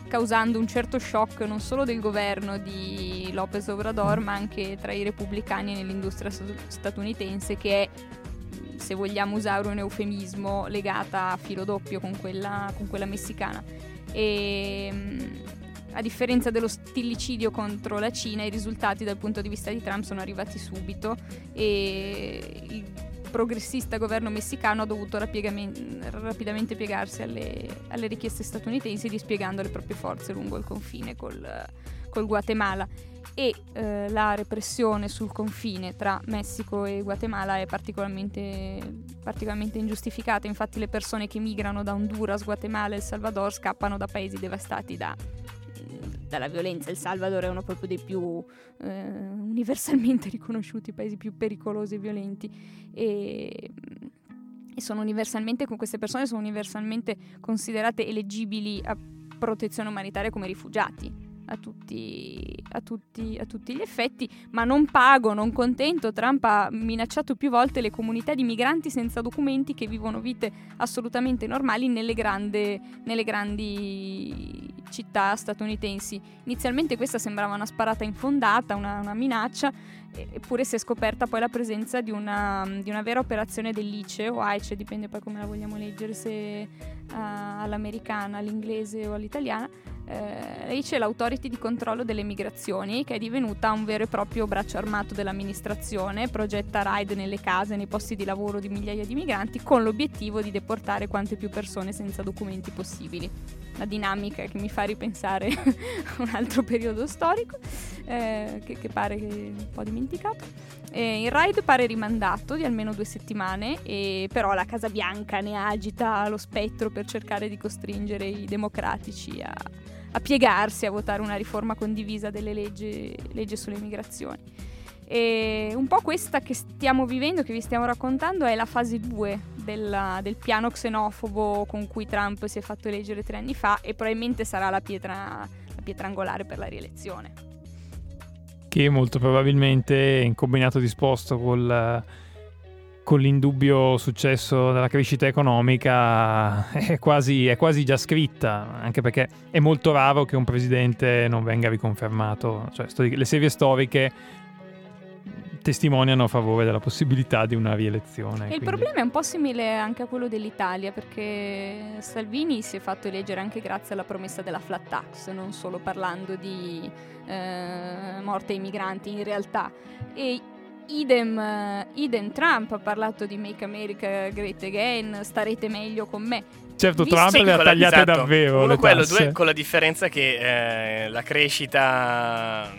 S2: causando un certo shock non solo del governo di Lopez Obrador, ma anche tra i repubblicani nell'industria st- statunitense che è se vogliamo usare un eufemismo, legata a filo doppio con quella, con quella messicana. E mh, a differenza dello stillicidio contro la Cina, i risultati dal punto di vista di Trump sono arrivati subito e il progressista governo messicano ha dovuto rapidamente piegarsi alle, alle richieste statunitensi dispiegando le proprie forze lungo il confine col, col Guatemala e eh, la repressione sul confine tra Messico e Guatemala è particolarmente, particolarmente ingiustificata. Infatti le persone che migrano da Honduras, Guatemala e El Salvador scappano da paesi devastati da, dalla violenza. Il Salvador è uno proprio dei più eh, universalmente riconosciuti paesi più pericolosi e violenti. E, e sono universalmente, queste persone sono universalmente considerate eleggibili a protezione umanitaria come rifugiati. A tutti, a, tutti, a tutti, gli effetti, ma non pago, non contento. Trump ha minacciato più volte le comunità di migranti senza documenti che vivono vite assolutamente normali nelle, grande, nelle grandi città statunitensi. Inizialmente questa sembrava una sparata infondata, una, una minaccia, eppure si è scoperta poi la presenza di una, di una vera operazione dell'ICE o AICE, dipende poi come la vogliamo leggere, se uh, all'americana, all'inglese o all'italiana. Uh, l'AICE è l'Authority di controllo delle migrazioni, che è divenuta un vero e proprio braccio armato dell'amministrazione, progetta raid nelle case, nei posti di lavoro di migliaia di migranti, con l'obiettivo di deportare quante più persone senza documenti possibili. Una dinamica che mi fa ripensare a un altro periodo storico, eh, che, che pare che un po' dimenticato. Eh, il raid pare rimandato di almeno due settimane, però la Casa Bianca ne agita lo spettro per cercare di costringere i democratici a, a piegarsi a votare una riforma condivisa delle leggi, leggi sulle migrazioni. E un po' questa che stiamo vivendo, che vi stiamo raccontando, è la fase 2 del, del, piano xenofobo con cui Trump si è fatto eleggere tre anni fa e probabilmente sarà la pietra, la pietra angolare per la rielezione.
S1: Che molto probabilmente in combinato disposto col, con l'indubbio successo della crescita economica è quasi, è quasi, già scritta, anche perché è molto raro che un presidente non venga riconfermato. Cioè, le serie storiche testimoniano a favore della possibilità di una rielezione.
S2: Il problema è un po' simile anche a quello dell'Italia, perché Salvini si è fatto eleggere anche grazie alla promessa della flat tax, non solo parlando di eh, morte ai migranti in realtà. E idem, uh, idem Trump ha parlato di Make America Great Again, starete meglio con me.
S1: Certo, Visto Trump le ha tagliate
S3: esatto.
S1: davvero.
S3: Uno quello, due, con la differenza che eh, la crescita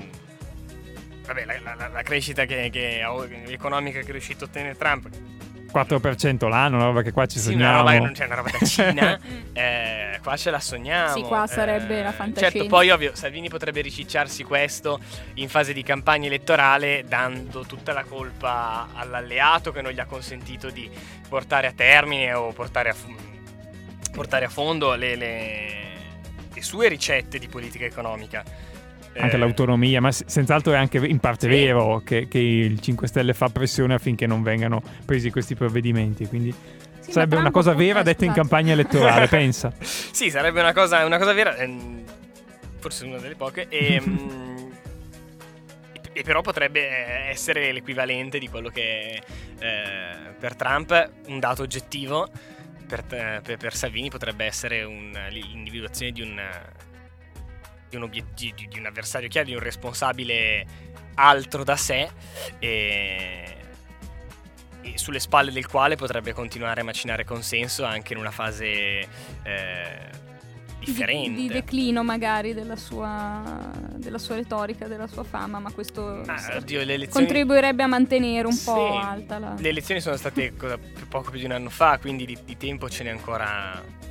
S3: vabbè, la, la, la crescita che, che, economica che è riuscito a ottenere Trump
S1: 4% l'anno, una roba che qua ci
S3: sì,
S1: sogniamo.
S3: Una roba che non c'è una roba da Cina, eh, qua ce la sogniamo.
S2: Sì, qua sarebbe
S3: eh,
S2: la fantascienza.
S3: Certo, poi ovvio, Salvini potrebbe ricicciarsi questo in fase di campagna elettorale dando tutta la colpa all'alleato che non gli ha consentito di portare a termine o portare a, portare a fondo le, le, le sue ricette di politica economica
S1: anche eh. l'autonomia, ma senz'altro è anche in parte sì. vero che, che, il 5 Stelle fa pressione affinché non vengano presi questi provvedimenti, quindi sì, sarebbe una cosa vera eh, detta in campagna elettorale, pensa.
S3: Sì, sarebbe una cosa, una cosa vera, ehm, forse una delle poche, e, ehm, e, però potrebbe essere l'equivalente di quello che eh, per Trump un dato oggettivo, per, per, per Salvini potrebbe essere un, l'individuazione di un di un, obiettivo, di, di un avversario chiaro, di un responsabile altro da sé e, e, sulle spalle del quale potrebbe continuare a macinare consenso anche in una fase eh, differente.
S2: Di, di, declino magari della sua, della sua, retorica, della sua fama, ma questo
S3: ah, oddio, elezioni...
S2: contribuirebbe a mantenere un
S3: sì,
S2: po' alta la...
S3: Le elezioni sono state cosa, poco più di un anno fa, quindi di, di tempo ce n'è ancora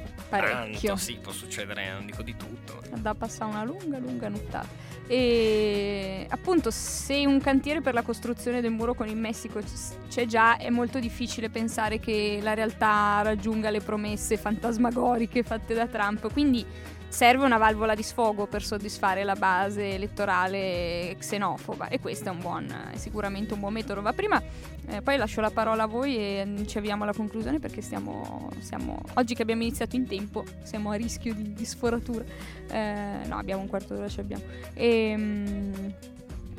S2: parecchio.
S3: Tanto, sì, può succedere, non dico di tutto.
S2: Da passare una lunga, lunga nottata. E appunto, se un cantiere per la costruzione del muro con il Messico c'è già, è molto difficile pensare che la realtà raggiunga le promesse fantasmagoriche fatte da Trump. Quindi serve una valvola di sfogo per soddisfare la base elettorale xenofoba e questo è, un buon, è sicuramente un buon metodo. Ma prima eh, poi lascio la parola a voi e ci avviamo alla conclusione perché stiamo, siamo, oggi che abbiamo iniziato in tempo siamo a rischio di, di sforatura. Eh, no, abbiamo un quarto d'ora, ci abbiamo. E, mh,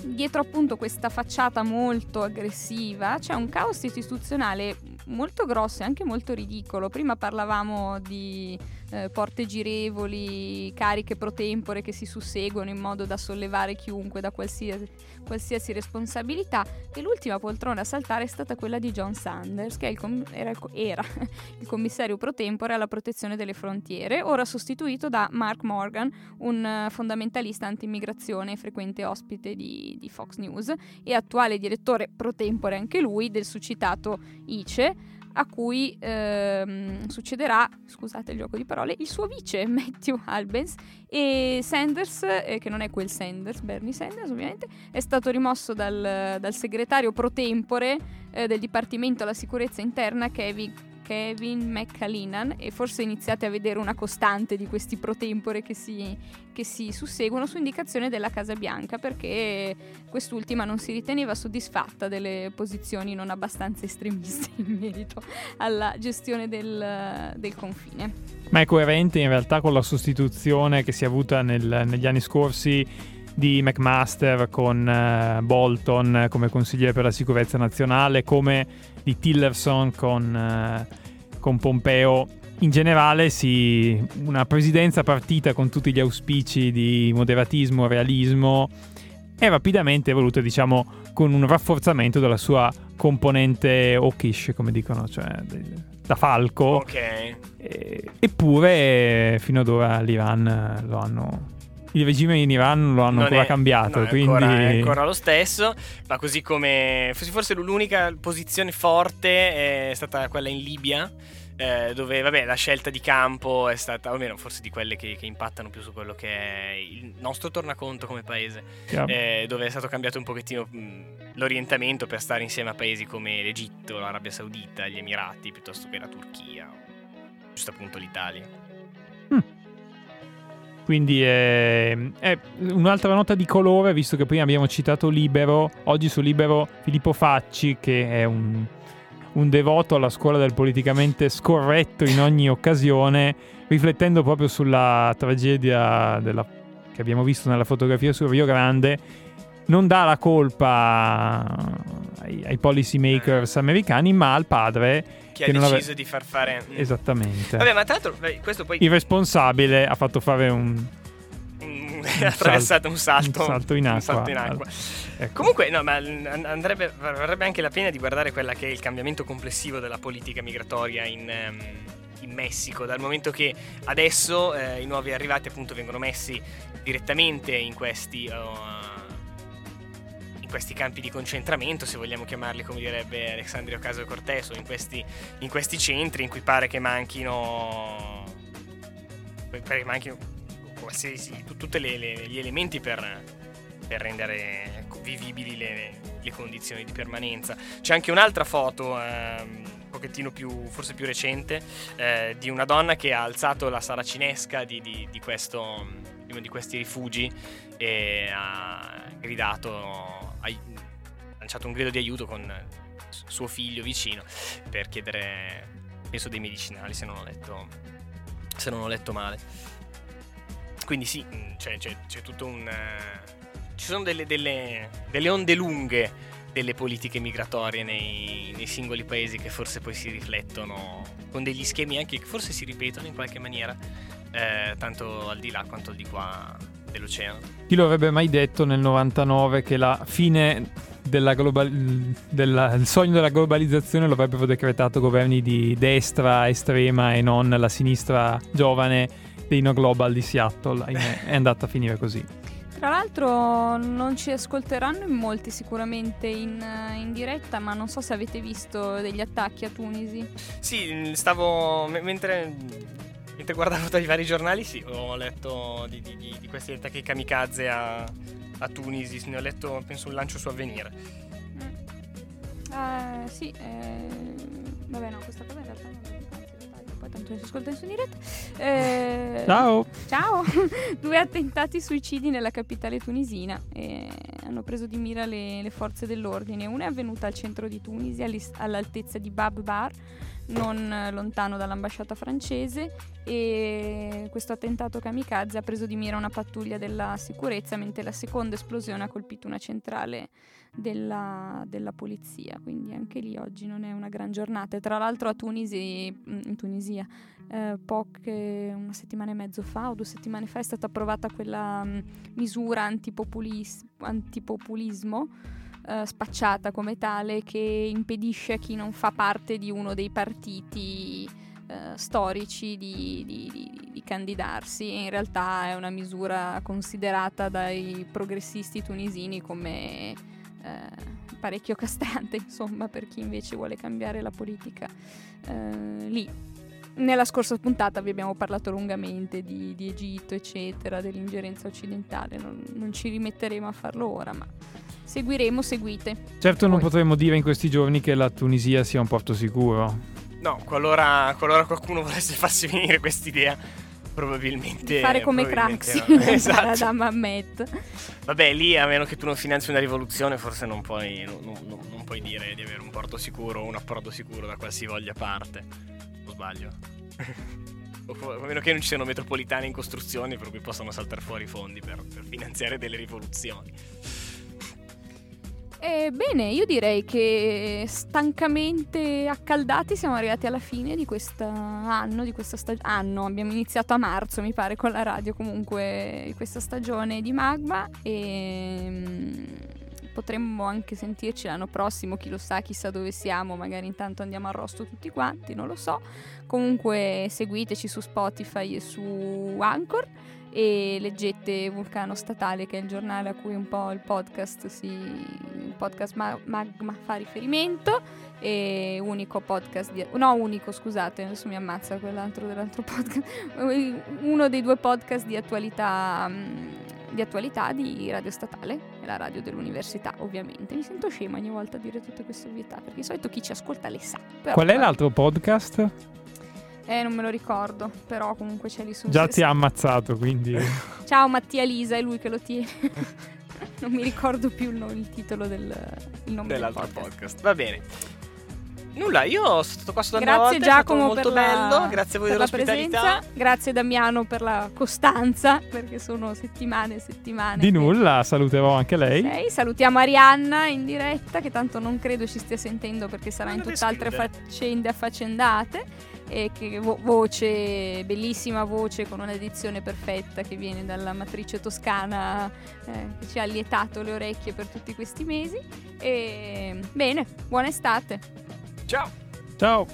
S2: dietro appunto questa facciata molto aggressiva c'è un caos istituzionale molto grosso e anche molto ridicolo. Prima parlavamo di eh, porte girevoli, cariche pro tempore che si susseguono in modo da sollevare chiunque da qualsiasi, qualsiasi responsabilità e l'ultima poltrona a saltare è stata quella di John Sanders che com- era, il, era, il commissario pro tempore alla protezione delle frontiere, ora sostituito da Mark Morgan, un uh, fondamentalista anti-immigrazione e frequente ospite di, di Fox News e attuale direttore pro tempore anche lui del succitato ICE a cui ehm, succederà, scusate il gioco di parole, il suo vice Matthew Albens. E Sanders, eh, che non è quel Sanders, Bernie Sanders ovviamente, è stato rimosso dal, dal segretario pro tempore eh, del Dipartimento alla Sicurezza Interna Kevin Kevin McAleenan e forse iniziate a vedere una costante di questi pro tempore che si, che si susseguono su indicazione della Casa Bianca perché quest'ultima non si riteneva soddisfatta delle posizioni non abbastanza estremiste in merito alla gestione del, del confine.
S1: Ma è coerente in realtà con la sostituzione che si è avuta nel- negli anni scorsi di McMaster con eh, Bolton come consigliere per la sicurezza nazionale, come di Tillerson con, eh, con Pompeo. In generale, si, una presidenza partita con tutti gli auspici di moderatismo, realismo e rapidamente evoluta, diciamo, con un rafforzamento della sua componente hawkish, come dicono, cioè da falco.
S3: Ok.
S1: Eh, eppure fino ad ora l'Iran eh, lo hanno il regime in Iran lo hanno
S3: Non
S1: ancora
S3: è-
S1: cambiato
S3: no, è
S1: quindi
S3: ancora, è ancora lo stesso ma così come forse- l'unica posizione forte è stata quella in Libia eh, dove vabbè la scelta di campo è stata almeno forse di quelle che, che impattano più su quello che è il nostro tornaconto come paese
S1: chiaro.
S3: eh, dove è stato cambiato un pochettino mh, l'orientamento per stare insieme a paesi come l'Egitto, l'Arabia Saudita, gli Emirati piuttosto che la Turchia o giusto appunto l'Italia
S1: Quindi è, è un'altra nota di colore, visto che prima abbiamo citato Libero, oggi su Libero Filippo Facci, che è un, un devoto alla scuola del politicamente scorretto in ogni occasione, riflettendo proprio sulla tragedia della- che abbiamo visto nella fotografia sul Rio Grande, non dà la colpa ai, ai policy makers americani, ma al padre,
S3: che,
S1: Che
S3: ha
S1: non ave-
S3: deciso di far fare mh,
S1: esattamente.
S3: Vabbè, ma tra l'altro questo poi
S1: Il responsabile ha fatto fare un,
S3: Mm, ha attraversato un salto,
S1: un salto in
S3: un
S1: acqua.
S3: salto in acqua.
S1: Ecco.
S3: Comunque, no, ma an- andrebbe, varrebbe anche la pena di guardare quella che è il cambiamento complessivo della politica migratoria in, ehm, in Messico, dal momento che adesso eh, i nuovi arrivati appunto vengono messi direttamente in questi, uh, questi campi di concentramento, se vogliamo chiamarli come direbbe Alexandria Ocasio Cortez, o in questi, in questi centri in cui pare che manchino, pare che manchino qualsiasi, tu- tutti gli elementi per, per rendere vivibili le, le condizioni di permanenza. C'è anche un'altra foto, un pochettino più, forse più recente, eh, di una donna che ha alzato la saracinesca di, di- di questo, di uno di questi rifugi e ha gridato, ha lanciato un grido di aiuto con suo figlio vicino per chiedere, penso, dei medicinali, se non ho letto, non ho letto male. Quindi sì, mh, c'è, c'è- c'è tutto un... ci sono delle, delle- delle onde lunghe delle politiche migratorie nei, nei singoli paesi che forse poi si riflettono con degli schemi anche che forse si ripetono in qualche maniera, eh, tanto al di là quanto al di qua dell'oceano.
S1: Chi lo avrebbe mai detto nel 99 che la fine della global- della- il sogno della globalizzazione lo avrebbero decretato governi di destra estrema e non la sinistra giovane dei No Global di Seattle? Ahimè, è andata a finire così.
S2: Tra l'altro non ci ascolteranno in molti sicuramente in, in diretta, ma non so se avete visto degli attacchi a Tunisi.
S3: Sì, stavo... me- mentre, mentre guardavo tra i vari giornali, sì, ho letto di, di- di- di questi attacchi kamikaze a, a Tunisi, ne ho letto, penso, un lancio su Avvenire.
S2: Eh, sì, eh, vabbè no, questa cosa in realtà non poi tanto non si ascolta nessuno in diretta. Eh,
S1: Ciao!
S2: Ciao! Due attentati suicidi nella capitale tunisina e hanno preso di mira le, le forze dell'ordine. Una è avvenuta al centro di Tunisi, all'altezza di Bab Bar, non eh, lontano dall'ambasciata francese e questo attentato kamikaze ha preso di mira una pattuglia della sicurezza mentre la seconda esplosione ha colpito una centrale della, della polizia. Quindi anche lì oggi non è una gran giornata. Tra l'altro a Tunisi mm, in Tunisia eh, poche, una settimana e mezzo fa o due settimane fa è stata approvata quella mm, misura antipopulis- antipopulismo eh, spacciata come tale che impedisce a chi non fa parte di uno dei partiti eh, storici di, di- di- di candidarsi e in realtà è una misura considerata dai progressisti tunisini come eh, parecchio castrante insomma per chi invece vuole cambiare la politica eh, lì nella scorsa puntata vi abbiamo parlato lungamente di, di Egitto, eccetera, dell'ingerenza occidentale. Non, non ci rimetteremo a farlo ora, ma seguiremo, seguite.
S1: Certo non
S2: Poi-
S1: potremmo dire in questi giorni che la Tunisia sia un porto sicuro.
S3: No, qualora, qualora qualcuno volesse farsi venire quest'idea, probabilmente...
S2: Di fare come Craxi
S3: no. esatto.
S2: ad Ammamet.
S3: Vabbè, lì a meno che tu non finanzi una rivoluzione, forse non puoi, non, non- non puoi dire di avere un porto sicuro o un approdo sicuro da qualsivoglia parte. O sbaglio? O a meno che non ci siano metropolitane in costruzione per cui possano saltare fuori i fondi per, per finanziare delle rivoluzioni.
S2: E bene, io direi che stancamente accaldati siamo arrivati alla fine di questo anno, di questa stagione. Abbiamo iniziato a marzo, mi pare, con la radio comunque questa stagione di Magma e mm, potremmo anche sentirci l'anno prossimo, chi lo sa, chissà dove siamo, magari intanto andiamo arrosto tutti quanti, non lo so. Comunque seguiteci su Spotify e su Anchor e leggete Vulcano Statale che è il giornale a cui un po' il podcast si il podcast Ma- Magma fa riferimento e unico podcast di no unico scusate adesso mi ammazza quell'altro dell'altro podcast uno dei due podcast di attualità mm, di attualità di Radio Statale e la radio dell'università ovviamente mi sento scema ogni volta a dire tutte queste ovvietà perché di solito chi ci ascolta le sa
S1: Qual è l'altro podcast?
S2: Eh non me lo ricordo però comunque c'è lì su
S1: Già ti ha ammazzato, quindi...
S2: Ciao Mattia Lisa, è lui che lo tiene. non mi ricordo più il, il titolo del il nome
S3: Dell'altro
S2: del podcast.
S3: podcast. Va bene. Nulla, io sono stato qua una
S2: Grazie
S3: volta,
S2: Giacomo
S3: molto
S2: per la,
S3: bello, grazie a voi
S2: per la
S3: dell'ospitalità.
S2: presenza, grazie Damiano per la costanza, perché sono settimane e settimane.
S1: Di nulla, saluterò anche lei.
S2: sei. Salutiamo Arianna in diretta, che tanto non credo ci stia sentendo perché sarà
S3: Non
S2: in tutt'altre faccende affaccendate. E che vo- voce, bellissima voce con un'edizione perfetta che viene dalla matrice toscana eh, che ci ha allietato le orecchie per tutti questi mesi. E bene, buona estate.
S3: Ciao.
S1: Ciao.